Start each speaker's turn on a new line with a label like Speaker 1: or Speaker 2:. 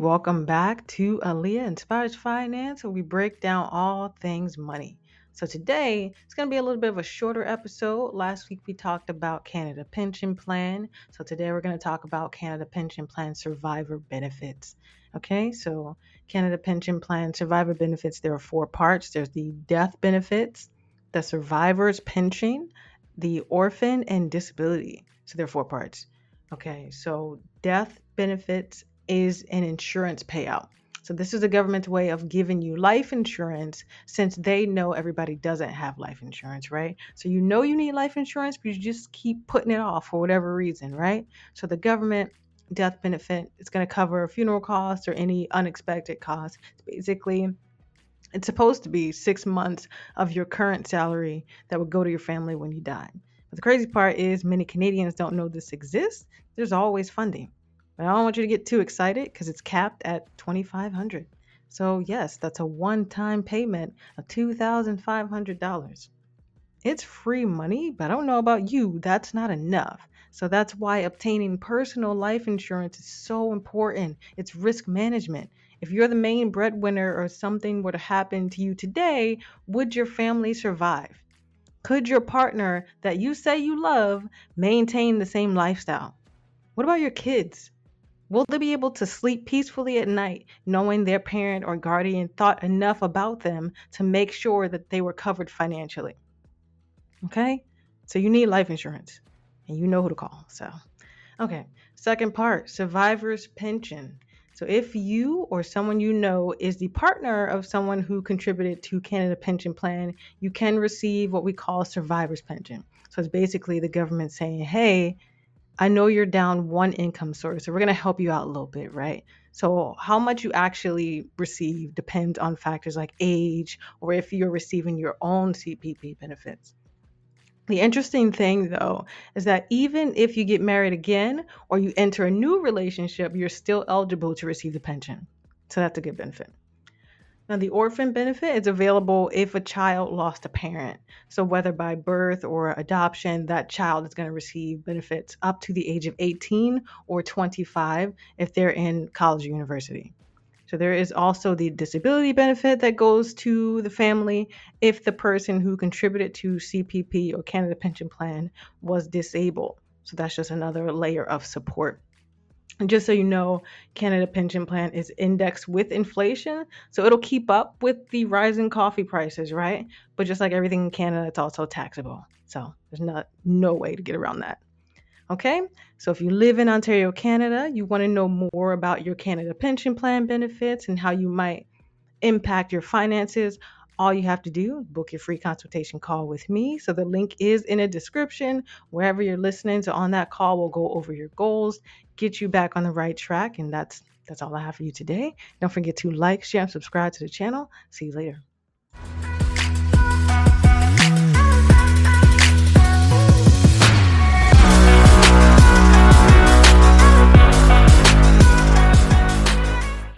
Speaker 1: welcome back to Aaliyah Enspires Finance, where we break down all things money. So today it's going to be a little bit of a shorter episode. Last week we talked about Canada Pension Plan. So today we're going to talk about Canada Pension Plan survivor benefits. Okay, so Canada Pension Plan survivor benefits, there are four parts. There's the death benefits, the survivor's pension, the orphan, and disability. So there are four parts. Okay, so death benefits is an insurance payout. So this is the government's way of giving you life insurance since they know everybody doesn't have life insurance, right? So you know you need life insurance, but you just keep putting it off for whatever reason, right? So the government death benefit is going to cover funeral costs or any unexpected costs. Basically it's supposed to be 6 months of your current salary that would go to your family when you die. But the crazy part is many Canadians don't know this exists. There's always funding. But I don't want you to get too excited because it's capped at 2500 So yes, that's a one-time payment of $2,500. It's free money, but I don't know about you, that's not enough. So that's why obtaining personal life insurance is so important. It's risk management. If you're the main breadwinner or something were to happen to you today, would your family survive? Could your partner that you say you love maintain the same lifestyle? What about your kids? Will they be able to sleep peacefully at night knowing their parent or guardian thought enough about them to make sure that they were covered financially? Okay? So you need life insurance and you know who to call. So, okay. Second part survivor's pension. So, if you or someone you know is the partner of someone who contributed to Canada Pension Plan, you can receive what we call survivor's pension. So, it's basically the government saying, hey, I know you're down one income source, so we're going to help you out a little bit, right? So, how much you actually receive depends on factors like age or if you're receiving your own CPP benefits. The interesting thing, though, is that even if you get married again or you enter a new relationship, you're still eligible to receive the pension. So, that's a good benefit. Now, the orphan benefit is available if a child lost a parent. So, whether by birth or adoption, that child is going to receive benefits up to the age of 18 or 25 if they're in college or university. So, there is also the disability benefit that goes to the family if the person who contributed to CPP or Canada Pension Plan was disabled. So, that's just another layer of support. Just so you know, Canada Pension Plan is indexed with inflation, so it'll keep up with the rising coffee prices, right? But just like everything in Canada, it's also taxable. So there's not no way to get around that. Okay? So if you live in Ontario, Canada, you want to know more about your Canada Pension Plan benefits and how you might impact your finances, all you have to do book your free consultation call with me. So the link is in a description. Wherever you're listening so on that call we'll go over your goals get you back on the right track and that's that's all i have for you today. Don't forget to like share and subscribe to the channel. See you later